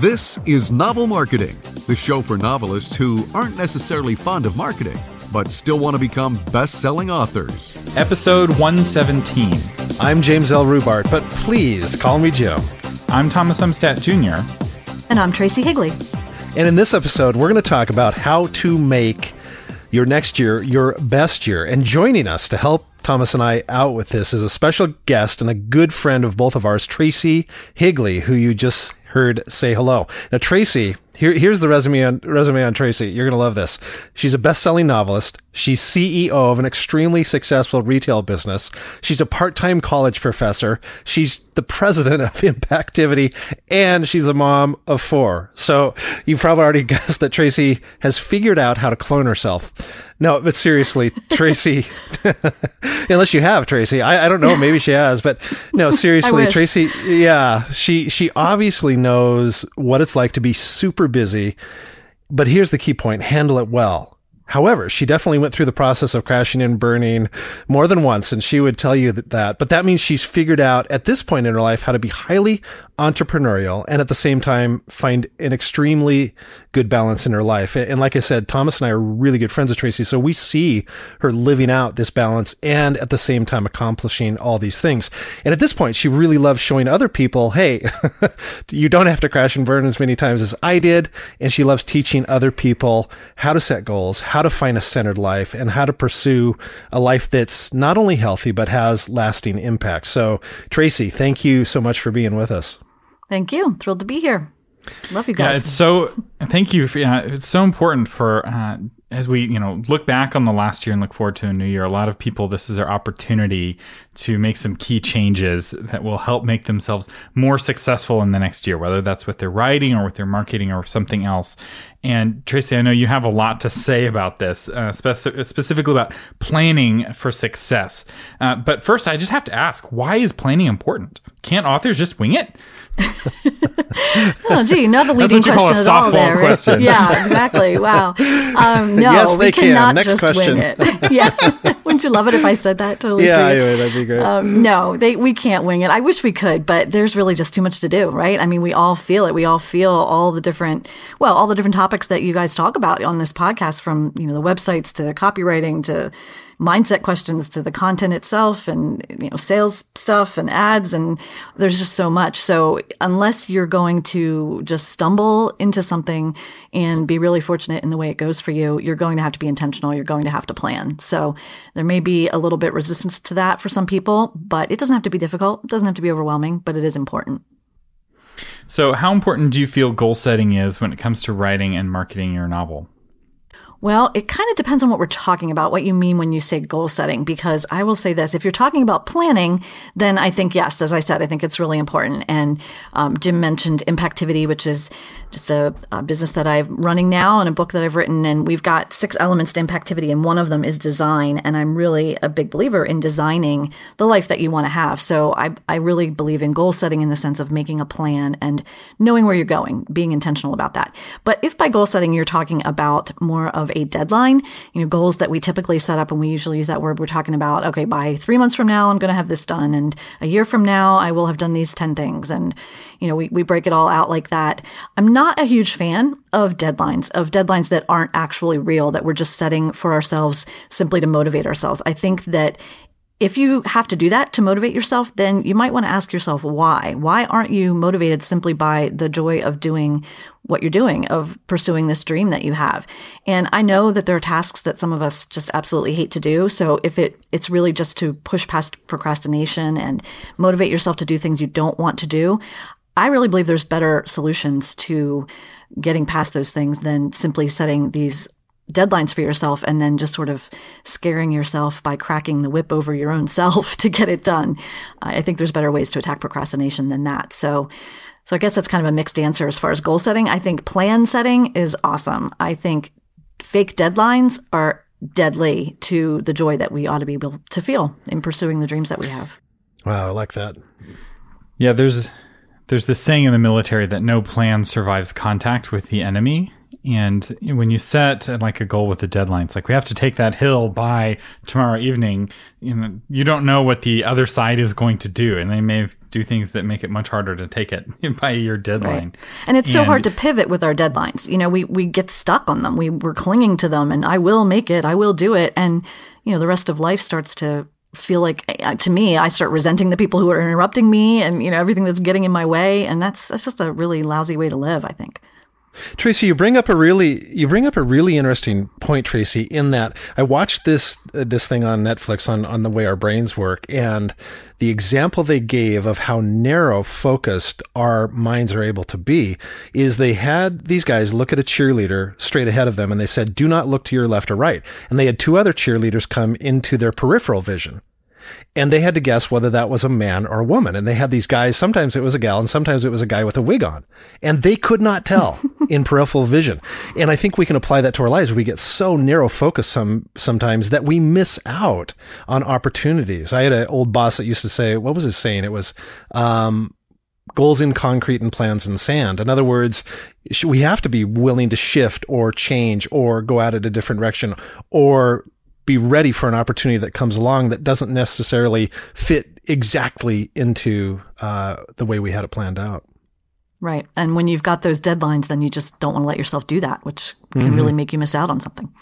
This is Novel Marketing, the show for novelists who aren't necessarily fond of marketing, but still want to become best selling authors. Episode 117. I'm James L. Rubart, but please call me Joe. I'm Thomas Umstattd Jr. And I'm Tracy Higley. And in this episode, we're going to talk about how to make your next year your best year. And joining us to help Thomas and I out with this is a special guest and a good friend of both of ours, Tracy Higley, who you just heard say hello. Now, Tracy, here, here's the resume on resume on Tracy. You're gonna love this. She's a best-selling novelist. She's CEO of an extremely successful retail business. She's a part-time college professor. She's the president of Impactivity, and she's a mom of four. So you've probably already guessed that Tracy has figured out how to clone herself. No, but seriously, Tracy, unless you have Tracy, I, I don't know, maybe she has, but no, seriously, Tracy, yeah, she she obviously knows what it's like to be super busy. But here's the key point: handle it well. However, she definitely went through the process of crashing and burning more than once, and she would tell you that. But that means she's figured out at this point in her life how to be highly entrepreneurial and at the same time find an extremely good balance in her life. And like I said, Thomas and I are really good friends with Tracy, so we see her living out this balance and at the same time accomplishing all these things. And at this point, she really loves showing other people, hey, you don't have to crash and burn as many times as I did. And she loves teaching other people how to set goals, how to find a centered life, and how to pursue a life that's not only healthy, but has lasting impact. So, Tracy, thank you so much for being with us. Thank you. Thrilled to be here. Love you guys. Yeah, it's so. Thank you. For, yeah, it's so important for uh, as we you know look back on the last year and look forward to a new year. A lot of people, this is their opportunity to make some key changes that will help make themselves more successful in the next year, whether that's with their writing or with their marketing or something else. And Tracy, I know you have a lot to say about this, uh, speci- specifically about planning for success. Uh, but first, I just have to ask, why is planning important? Can't authors just wing it? Oh, gee, not the leading question at all there. Question. Yeah, exactly. Wow. Um, no, yes, they can. Next question. yeah. Wouldn't you love it if I said that totally? Yeah, anyway, that'd be great. Um, no, they we can't wing it. I wish we could, but there's really just too much to do, right? I mean, we all feel it. We all feel all the different, well, all the different topics that you guys talk about on this podcast, from you know the websites to copywriting to mindset questions to the content itself and you know sales stuff and ads and there's just so much. So unless you're going to just stumble into something and be really fortunate in the way it goes for you you're going to have to be intentional. You're going to have to plan. So there may be a little bit resistance to that for some people but it doesn't have to be difficult. It doesn't have to be overwhelming but it is important. So how important do you feel goal setting is when it comes to writing and marketing your novel well, it kind of depends on what we're talking about, what you mean when you say goal setting, because I will say this. If you're talking about planning, then I think, yes, as I said, I think it's really important. And um, Jim mentioned Impactivity, which is just a, a, business that I'm running now and a book that I've written. And we've got six elements to Impactivity, and one of them is design. And I'm really a big believer in designing the life that you want to have. So I, I really believe in goal setting in the sense of making a plan and knowing where you're going, being intentional about that. But if by goal setting you're talking about more of a deadline, you know, goals that we typically set up and we usually use that word, we're talking about, okay, by three months from now, I'm going to have this done. And a year from now, I will have done these 10 things. And, you know, we, we break it all out like that. I'm not a huge fan of deadlines, of deadlines that aren't actually real, that we're just setting for ourselves simply to motivate ourselves. I think that if you have to do that to motivate yourself, then you might want to ask yourself why. Why aren't you motivated simply by the joy of doing what you're doing, of pursuing this dream that you have? And I know that there are tasks that some of us just absolutely hate to do. So if it it's really just to push past procrastination and motivate yourself to do things you don't want to do, I really believe there's better solutions to getting past those things than simply setting these deadlines for yourself and then just sort of scaring yourself by cracking the whip over your own self to get it done. I think there's better ways to attack procrastination than that. So, so I guess that's kind of a mixed answer as far as goal setting. I think plan setting is awesome. I think fake deadlines are deadly to the joy that we ought to be able to feel in pursuing the dreams that we have. Wow, I like that. Yeah, there's there's this saying in the military that no plan survives contact with the enemy And when you set like a goal with a deadline, it's like we have to take that hill by tomorrow evening. You know, you don't know what the other side is going to do, and they may do things that make it much harder to take it by your deadline. Right. And it's so hard to pivot with our deadlines. You know, we we get stuck on them. We we're clinging to them, and I will make it. I will do it, and you know, the rest of life starts to feel like uh, to me i start resenting the people who are interrupting me and you know everything that's getting in my way and that's that's just a really lousy way to live i think Tracy, you bring up a really you bring up a really interesting point, Tracy. In that I watched this uh, this thing on Netflix on on the way our brains work, and the example they gave of how narrow focused our minds are able to be is they had these guys look at a cheerleader straight ahead of them, and they said, "Do not look to your left or right." And they had two other cheerleaders come into their peripheral vision and they had to guess whether that was a man or a woman. And they had these guys, sometimes it was a gal and sometimes it was a guy with a wig on. And they could not tell in peripheral vision. And I think we can apply that to our lives. We get so narrow focused some, sometimes that we miss out on opportunities. I had an old boss that used to say, what was his saying? It was, um, goals in concrete and plans in sand. In other words, we have to be willing to shift or change or go out at a different direction or be ready for an opportunity that comes along that doesn't necessarily fit exactly into uh, the way we had it planned out. Right. And when you've got those deadlines, then you just don't want to let yourself do that, which can mm-hmm. really make you miss out on something.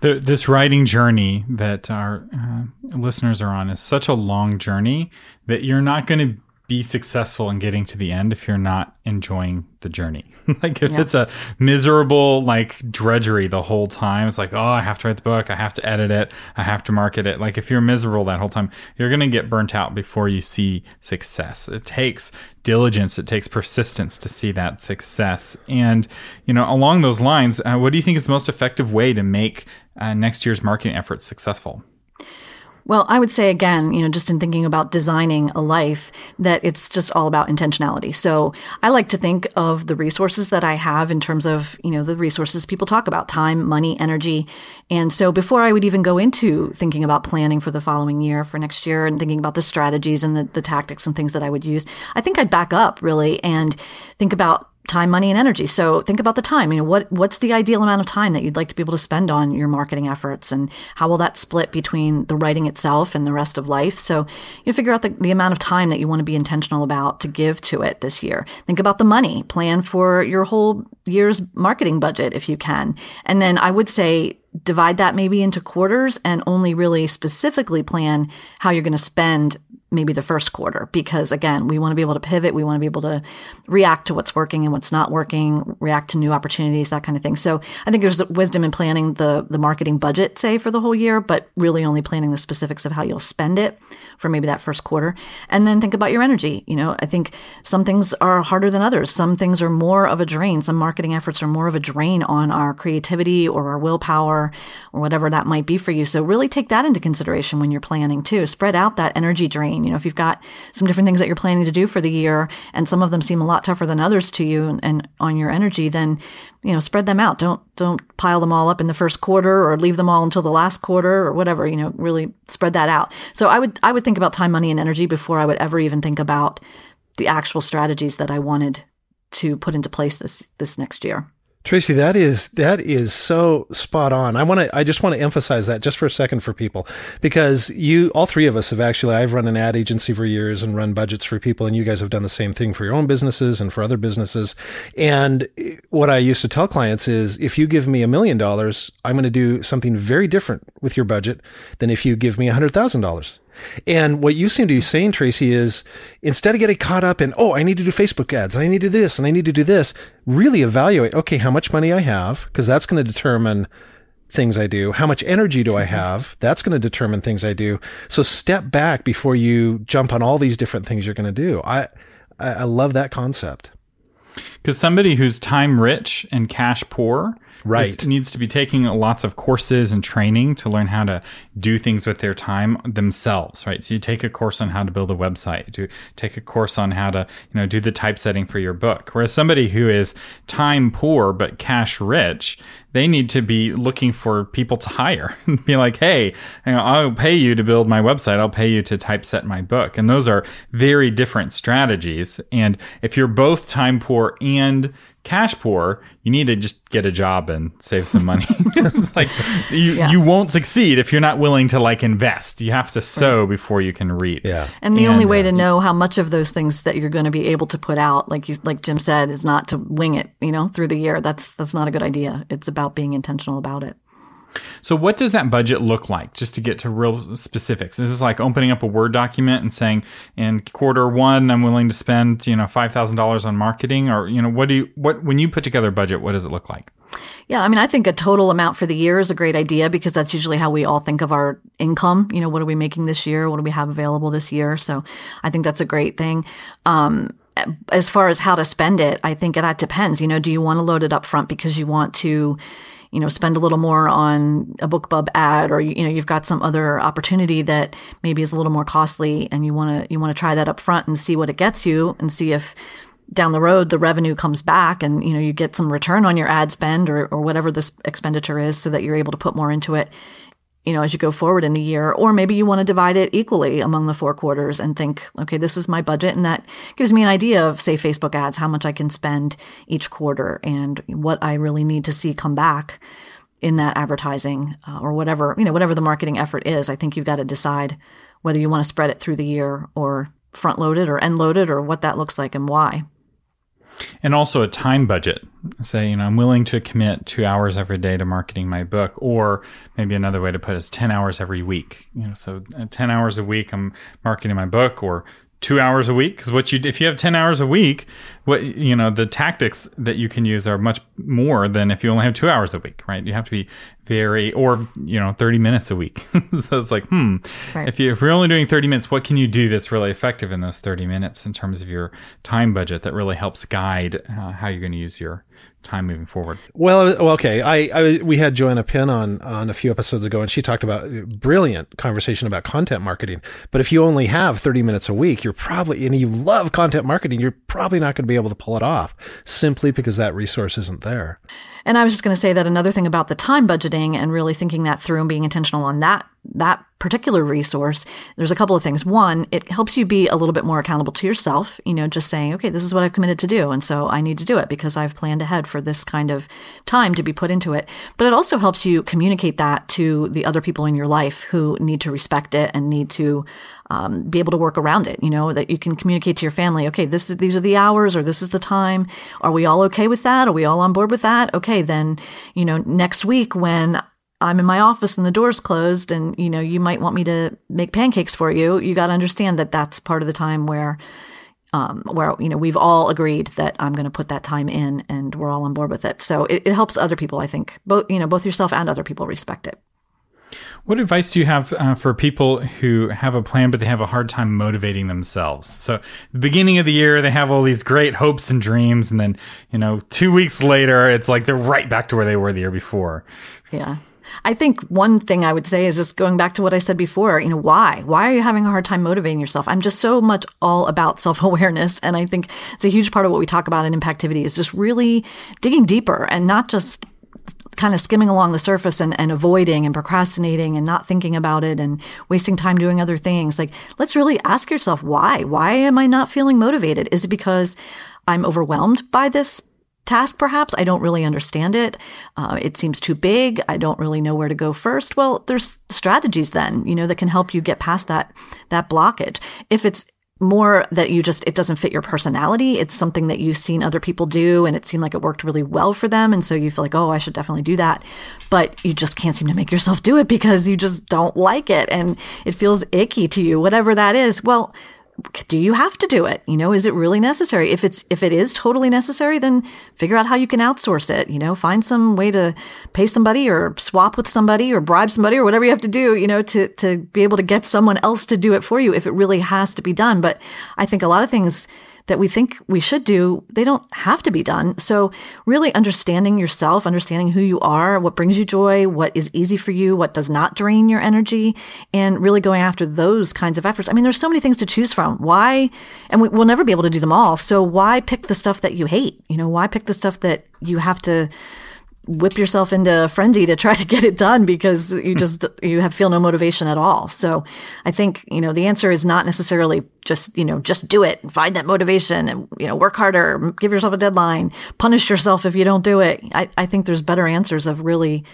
The, this writing journey that our uh, listeners are on is such a long journey that you're not going to be successful in getting to the end if you're not enjoying the journey. like if yeah. it's a miserable like drudgery the whole time, it's like, oh, I have to write the book, I have to edit it, I have to market it. Like if you're miserable that whole time, you're going to get burnt out before you see success. It takes diligence, it takes persistence to see that success. And, you know, along those lines, uh, what do you think is the most effective way to make uh, next year's marketing efforts successful? Well, I would say again, you know, just in thinking about designing a life, that it's just all about intentionality. So I like to think of the resources that I have in terms of, you know, the resources people talk about time, money, energy. And so before I would even go into thinking about planning for the following year, for next year, and thinking about the strategies and the, the tactics and things that I would use, I think I'd back up really and think about time, money, and energy. So think about the time. You know, what what's the ideal amount of time that you'd like to be able to spend on your marketing efforts, and how will that split between the writing itself and the rest of life? So you figure out the, the amount of time that you want to be intentional about to give to it this year. Think about the money. Plan for your whole year's marketing budget if you can, and then I would say divide that maybe into quarters and only really specifically plan how you're going to spend maybe the first quarter because again we want to be able to pivot. We want to be able to react to what's working and what's not working react to new opportunities that kind of thing. So i think there's wisdom in planning the the marketing budget say for the whole year but really only planning the specifics of how you'll spend it for maybe that first quarter. And then think about your energy. You know i think some things are harder than others. Some things are more of a drain. Some marketing efforts are more of a drain on our creativity or our willpower or whatever that might be for you. So really take that into consideration when you're planning too. Spread out that energy drain you know, if you've got some different things that you're planning to do for the year and some of them seem a lot tougher than others to you and, and on your energy, then, you know, spread them out. Don't, don't pile them all up in the first quarter or leave them all until the last quarter or whatever, you know, really spread that out. So I would, I would think about time, money and energy before I would ever even think about the actual strategies that I wanted to put into place this, this next year. Tracy, that is that is so spot on. I want to I just want to emphasize that just for a second for people because you all three of us have actually I've run an ad agency for years and run budgets for people and you guys have done the same thing for your own businesses and for other businesses. And what I used to tell clients is if you give me a million dollars, I'm going to do something very different with your budget than if you give me a $100,000. And what you seem to be saying, Tracy, is instead of getting caught up in, oh, I need to do Facebook ads and I need to do this and I need to do this, really evaluate, okay, how much money I have, because that's going to determine things I do. How much energy do I mm-hmm. have? That's going to determine things I do. So step back before you jump on all these different things you're going to do. I, I love that concept. Because somebody who's time rich and cash poor right. needs to be taking lots of courses and training to learn how to do things with their time themselves right? So you take a course on how to build a website to take a course on how to you know do the typesetting for your book. Whereas somebody who is time poor but cash rich they need to be looking for people to hire and be like hey you know, i'll pay you to build my website. I'll pay you to typeset my book. And those are very different strategies. And if you're both time poor and cash poor, you need to just get a job and save some money. Like you, Yeah. you won't succeed if you're not willing to like invest. You have to sow before you can reap. Yeah. And the only way uh, to know how much of those things that you're going to be able to put out, like you, like Jim said, is not to wing it, you know, through the year. That's that's not a good idea. It's about being intentional about it. So, what does that budget look like? Just to get to real specifics, this is like opening up a Word document and saying, "In quarter one, I'm willing to spend, you know, five thousand dollars on marketing," or you know, what do you what when you put together a budget, what does it look like? Yeah, I mean, I think a total amount for the year is a great idea because that's usually how we all think of our income. You know, what are we making this year? What do we have available this year? So I think that's a great thing. Um, as far as how to spend it, I think that depends. You know, do you want to load it up front because you want to, you know, spend a little more on a BookBub ad, or you know, you've got some other opportunity that maybe is a little more costly, and you want to you want to try that up front and see what it gets you, and see if down the road the revenue comes back and you know you get some return on your ad spend or, or whatever this expenditure is so that you're able to put more into it you know as you go forward in the year or maybe you want to divide it equally among the four quarters and think okay this is my budget. And that gives me an idea of say facebook ads how much i can spend each quarter and what i really need to see come back in that advertising uh, or whatever you know whatever the marketing effort is. I think you've got to decide whether you want to spread it through the year or front load it or end load it or what that looks like and why and also a time budget. Say, you know, I'm willing to commit two hours every day to marketing my book, or maybe another way to put it is 10 hours every week. You know, so uh, 10 hours a week I'm marketing my book, or two hours a week. Because what you, if you have 10 hours a week, what, you know, the tactics that you can use are much more than if you only have two hours a week, right? You have to be very, or, you know, 30 minutes a week. so it's like, hmm, Right. if, you, if you're only doing 30 minutes, what can you do that's really effective in those 30 minutes in terms of your time budget that really helps guide uh, how you're going to use your time moving forward? Well, uh, well, okay. I, I we had Joanna Penn on on a few episodes ago, and she talked about uh, brilliant conversation about content marketing. But if you only have thirty minutes a week, you're probably and you love content marketing, you're probably not going to be able to pull it off simply because that resource isn't there. And I was just going to say that another thing about the time budgeting and really thinking that through and being intentional on that that particular resource, there's a couple of things. One, it helps you be a little bit more accountable to yourself, you know, just saying, okay, this is what I've committed to do. And so I need to do it because I've planned ahead for this kind of time to be put into it. But it also helps you communicate that to the other people in your life who need to respect it and need to um, be able to work around it. You know that you can communicate to your family. Okay, this is these are the hours, or this is the time. Are we all okay with that? Are we all on board with that? Okay, then you know next week when I'm in my office and the door's closed, and you know you might want me to make pancakes for you. You got to understand that that's part of the time where. Um, where you know we've all agreed that I'm going to put that time in, and we're all on board with it. So it, it helps other people, I think, both you know both yourself and other people respect it. What advice do you have uh, for people who have a plan but they have a hard time motivating themselves? So, the beginning of the year, they have all these great hopes and dreams, and then you know, two weeks later, it's like they're right back to where they were the year before. Yeah. I think one thing I would say is just going back to what I said before, you know, why? Why are you having a hard time motivating yourself? I'm just so much all about self awareness. And I think it's a huge part of what we talk about in Impactivity is just really digging deeper and not just kind of skimming along the surface and, and avoiding and procrastinating and not thinking about it and wasting time doing other things. Like, let's really ask yourself why? Why am I not feeling motivated? Is it because I'm overwhelmed by this task perhaps. I don't really understand it. Uh, it seems too big. I don't really know where to go first. Well there's strategies then you know that can help you get past that that blockage. If it's more that you just it doesn't fit your personality it's something that you've seen other people do and it seemed like it worked really well for them. And so you feel like oh i should definitely do that. But you just can't seem to make yourself do it because you just don't like it and it feels icky to you whatever that is. Well do you have to do it? You know is it really necessary? If it's if it is totally necessary then figure out how you can outsource it you know find some way to pay somebody or swap with somebody or bribe somebody or whatever you have to do you know to to be able to get someone else to do it for you if it really has to be done. But i think a lot of things that we think we should do, they don't have to be done. So, really understanding yourself, understanding who you are, what brings you joy, what is easy for you, what does not drain your energy, and really going after those kinds of efforts. I mean, there's so many things to choose from. Why? And we, we'll never be able to do them all. So, why pick the stuff that you hate? You know, why pick the stuff that you have to whip yourself into a frenzy to try to get it done because you hmm. just you have feel no motivation at all. So I think, you know, the answer is not necessarily just, you know, just do it, find that motivation and, you know, work harder, give yourself a deadline, punish yourself if you don't do it. I, I think there's better answers of really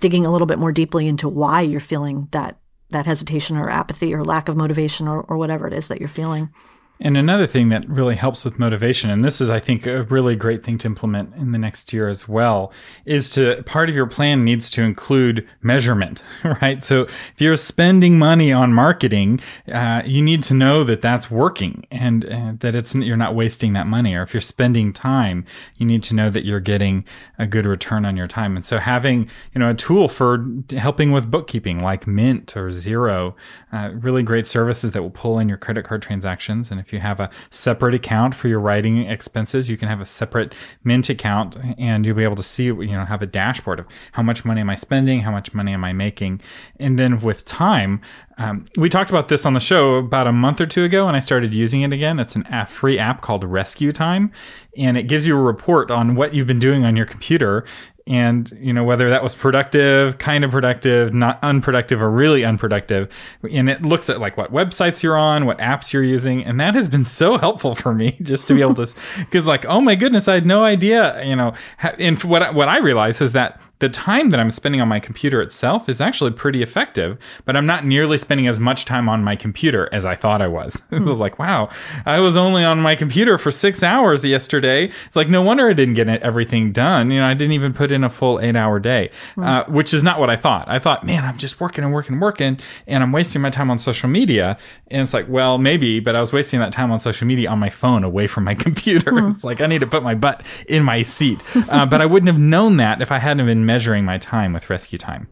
digging a little bit more deeply into why you're feeling that that hesitation or apathy or lack of motivation or, or whatever it is that you're feeling. And another thing that really helps with motivation, and this is, I think, a really great thing to implement in the next year as well, is to part of your plan needs to include measurement, right? So if you're spending money on marketing, uh, you need to know that that's working and uh, that it's you're not wasting that money. Or if you're spending time, you need to know that you're getting a good return on your time. And so having you know a tool for helping with bookkeeping like Mint or Xero, uh, really great services that will pull in your credit card transactions and if you have a separate account for your writing expenses, you can have a separate Mint account and you'll be able to see, you know, have a dashboard of how much money am I spending, how much money am I making. And then with time, um, we talked about this on the show about a month or two ago, and I started using it again. It's an app, free app called Rescue Time, and it gives you a report on what you've been doing on your computer and you know whether that was productive kind of productive not unproductive or really unproductive and it looks at like what websites you're on what apps you're using and that has been so helpful for me just to be able to because like oh my goodness i had no idea you know and what what i realized is that the time that I'm spending on my computer itself is actually pretty effective, but I'm not nearly spending as much time on my computer as I thought I was. it was like, wow, I was only on my computer for six hours yesterday. It's like, no wonder I didn't get everything done. You know, I didn't even put in a full eight hour day, uh, which is not what I thought. I thought, man, I'm just working and working and working, and I'm wasting my time on social media. And it's like, well, maybe, but I was wasting that time on social media on my phone away from my computer. Mm. It's like, I need to put my butt in my seat. Uh, but I wouldn't have known that if I hadn't been measuring my time with rescue time.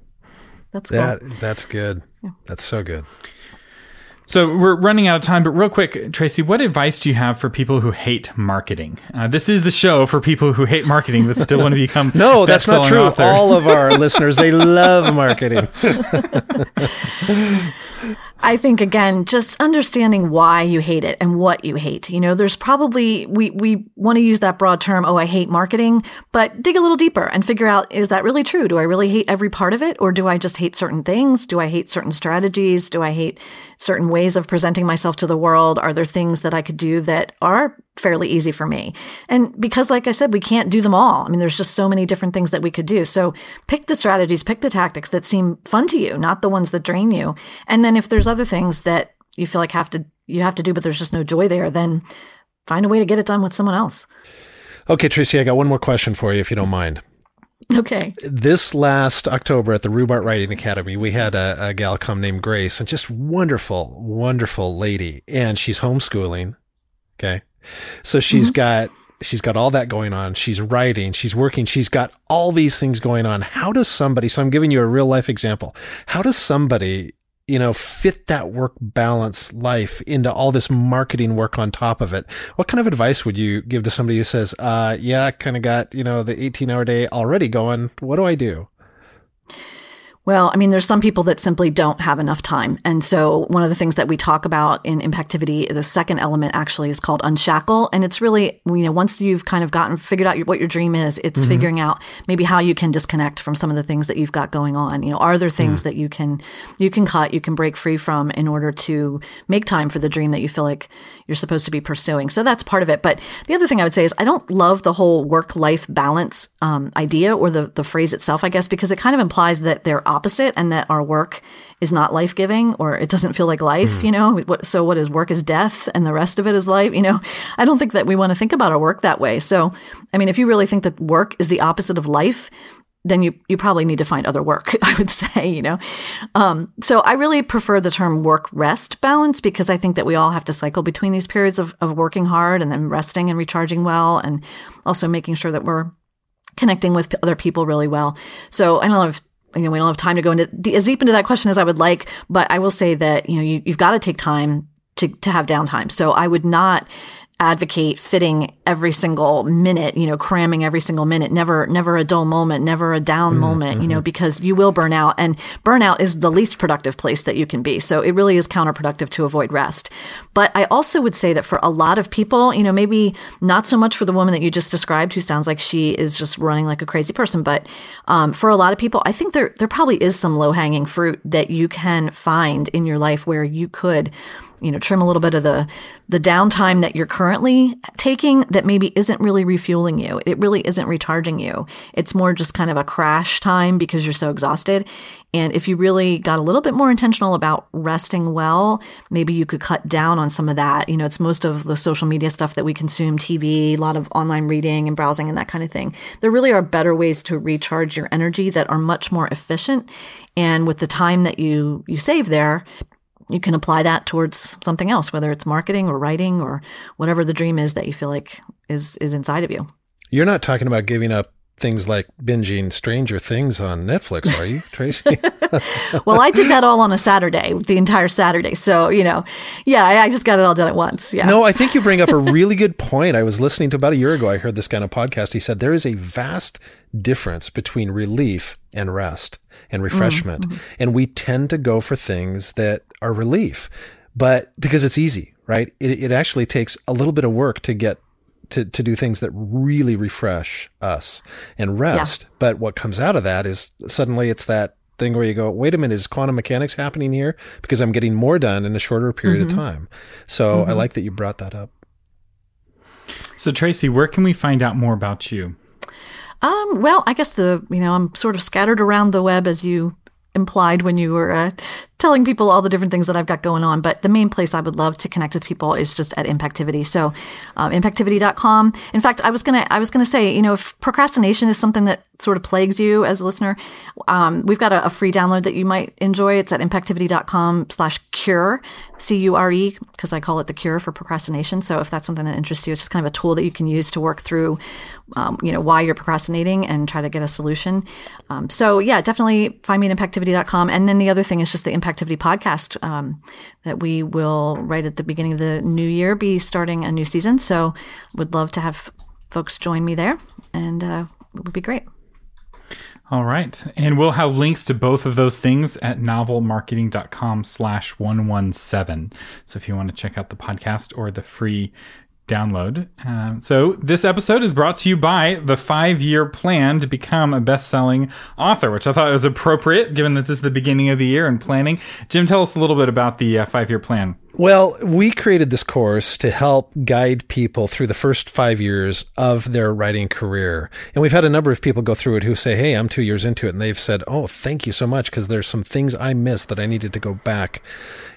That's cool. That that's good. Yeah. That's so good. So we're running out of time, but real quick, Tracy, what advice do you have for people who hate marketing? Uh, this is the show for people who hate marketing but still want to become no, that's not true. Author. All of our listeners they love marketing. I think again, just understanding why you hate it and what you hate. You know, there's probably we we want to use that broad term, oh, I hate marketing, but dig a little deeper and figure out is that really true? Do I really hate every part of it or do I just hate certain things? Do I hate certain strategies? Do I hate certain ways of presenting myself to the world? Are there things that I could do that are fairly easy for me. And because, like I said, we can't do them all. I mean, there's just so many different things that we could do. So pick the strategies, pick the tactics that seem fun to you, not the ones that drain you. And then if there's other things that you feel like have to, you have to do, but there's just no joy there, then find a way to get it done with someone else. Okay, Tracy, I got one more question for you, if you don't mind. Okay. This last October at the Rubart Writing Academy, we had a, a gal come named Grace, and just wonderful, wonderful lady. And she's homeschooling. Okay. So she's mm-hmm. got she's got all that going on. She's writing, she's working, she's got all these things going on. How does somebody, so I'm giving you a real life example. How does somebody, you know, fit that work balance life into all this marketing work on top of it? What kind of advice would you give to somebody who says, uh, yeah, I kind of got, you know, the 18 hour day already going. What do I do? Well, I mean, there's some people that simply don't have enough time. And so one of the things that we talk about in Impactivity, the second element actually is called unshackle. And it's really, you know, once you've kind of gotten, figured out what your dream is, it's mm-hmm. figuring out maybe how you can disconnect from some of the things that you've got going on. You know, are there things that you can, you can cut, you can break free from in order to make time for the dream that you feel like you're supposed to be pursuing? So that's part of it. But the other thing I would say is I don't love the whole work life balance um, idea or the, the phrase itself, I guess, because it kind of implies that they're opposite and that our work is not life giving or it doesn't feel like life, mm. you know? so what is work is death and the rest of it is life, you know? I don't think that we want to think about our work that way. So, I mean, if you really think that work is the opposite of life, then you, you probably need to find other work, I would say, you know? Um, so I really prefer the term work rest balance because I think that we all have to cycle between these periods of, of working hard and then resting and recharging well and also making sure that we're connecting with other people really well. So I don't know if you know, we don't have time to go into as deep into that question as I would like, but I will say that, you know, you, you've got to take time to, to have downtime. So I would not advocate fitting every single minute, you know, cramming every single minute, never, never a dull moment, never a down mm-hmm. moment, you know, because you will burn out and burnout is the least productive place that you can be. So it really is counterproductive to avoid rest. But I also would say that for a lot of people, you know, maybe not so much for the woman that you just described who sounds like she is just running like a crazy person, but um, for a lot of people, I think there, there probably is some low hanging fruit that you can find in your life where you could you know, trim a little bit of the the downtime that you're currently taking that maybe isn't really refueling you. It really isn't recharging you. It's more just kind of a crash time because you're so exhausted. And if you really got a little bit more intentional about resting well, maybe you could cut down on some of that. You know, it's most of the social media stuff that we consume, TV, a lot of online reading and browsing and that kind of thing. There really are better ways to recharge your energy that are much more efficient. And with the time that you you save there, you can apply that towards something else, whether it's marketing or writing or whatever the dream is that you feel like is is inside of you. You're not talking about giving up things like binging Stranger Things on Netflix, are you, Tracy? well, I did that all on a Saturday, the entire Saturday. So, you know, yeah, I, just got it all done at once. Yeah. No, I think you bring up a really good point. I was listening to about a year ago, I heard this kind of podcast. He said there is a vast difference between relief and rest and refreshment. Mm-hmm. And we tend to go for things that are relief, but because it's easy, right? It, it actually takes a little bit of work to get to, to do things that really refresh us and rest. Yeah. But what comes out of that is suddenly it's that thing where you go, wait a minute, is quantum mechanics happening here? Because I'm getting more done in a shorter period mm-hmm. of time. So mm-hmm. I like that you brought that up. So Tracy, where can we find out more about you? Um, well, I guess the you know I'm sort of scattered around the web as you implied when you were uh, telling people all the different things that I've got going on. But the main place I would love to connect with people is just at Impactivity. So, um, impactivity.com. In fact, I was gonna I was gonna say, you know, if procrastination is something that sort of plagues you as a listener, um, we've got a, a, free download that you might enjoy. It's at impactivity.com slash cure, C U R E, because I call it the cure for procrastination. So if that's something that interests you, it's just kind of a tool that you can use to work through, um, you know, why you're procrastinating and try to get a solution. Um, so yeah, definitely find me at impactivity.com. And then the other thing is just the Impactivity podcast um, that we will right at the beginning of the new year be starting a new season. So would love to have folks join me there and uh, it would be great. All right. And we'll have links to both of those things at novelmarketing.com slash 117. So if you want to check out the podcast or the free download. Uh, so, this episode is brought to you by the five year plan to become a best selling author, which I thought was appropriate given that this is the beginning of the year and planning. Jim, tell us a little bit about the uh, five year plan. Well, we created this course to help guide people through the first five years of their writing career. And we've had a number of people go through it who say, Hey, I'm two years into it. And they've said, Oh, thank you so much. Cause there's some things I missed that I needed to go back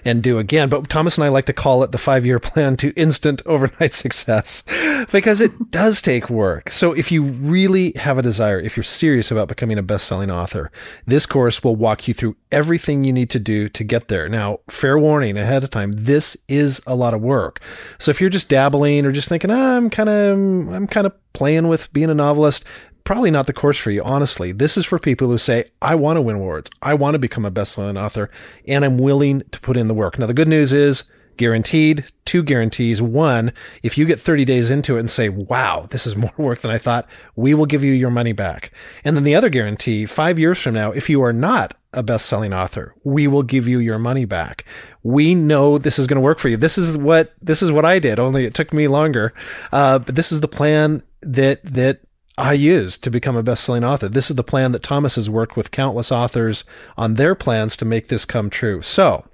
and do again. But Thomas and I like to call it the five year plan to instant overnight success because it does take work. So if you really have a desire, if you're serious about becoming a best selling author, this course will walk you through everything you need to do to get there. Now, fair warning ahead of time this is a lot of work. So if you're just dabbling or just thinking, oh, I'm kind of, I'm kind of playing with being a novelist, probably not the course for you, honestly. This is for people who say, I want to win awards. I want to become a best-selling author and I'm willing to put in the work. Now, the good news is guaranteed two guarantees. One, if you get 30 days into it and say, wow, this is more work than I thought, we will give you your money back. And then the other guarantee, five years from now, if you are not a best selling author, we will give you your money back. We know this is going to work for you. This is what, this is what I did, only it took me longer. Uh, but this is the plan that, that I used to become a best-selling author. This is the plan that Thomas has worked with countless authors on their plans to make this come true. So,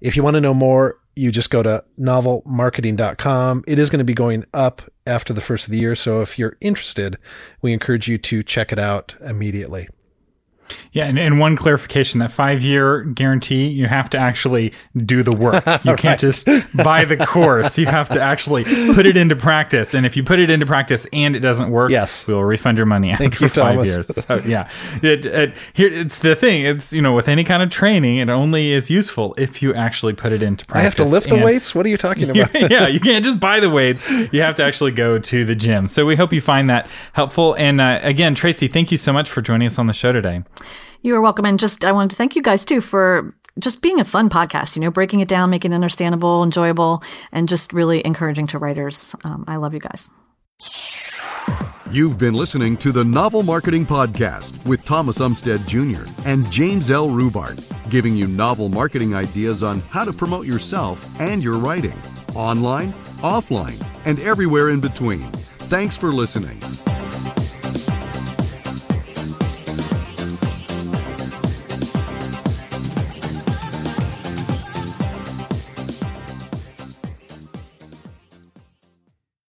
if you want to know more, you just go to novelmarketing.com. It is going to be going up after the first of the year. So if you're interested, we encourage you to check it out immediately. Yeah, and, and one clarification that five year guarantee, you have to actually do the work. You can't just buy the course. You have to actually put it into practice. And if you put it into practice and it doesn't work, yes. we'll refund your money Thank after you, five Thomas. years. So yeah. It, it, here it's the thing. It's you know, with any kind of training, it only is useful if you actually put it into practice. I have to lift and, the weights? What are you talking about? yeah, you can't just buy the weights. You have to actually go to the gym. So we hope you find that helpful. And uh, again, Tracy, thank you so much for joining us on the show today. You are welcome. And just, I wanted to thank you guys too for just being a fun podcast, you know, breaking it down, making it understandable, enjoyable, and just really encouraging to writers. Um, I love you guys. You've been listening to the Novel Marketing Podcast with Thomas Umstattd Jr. and James L. Rubart, giving you novel marketing ideas on how to promote yourself and your writing, online, offline, and everywhere in between. Thanks for listening.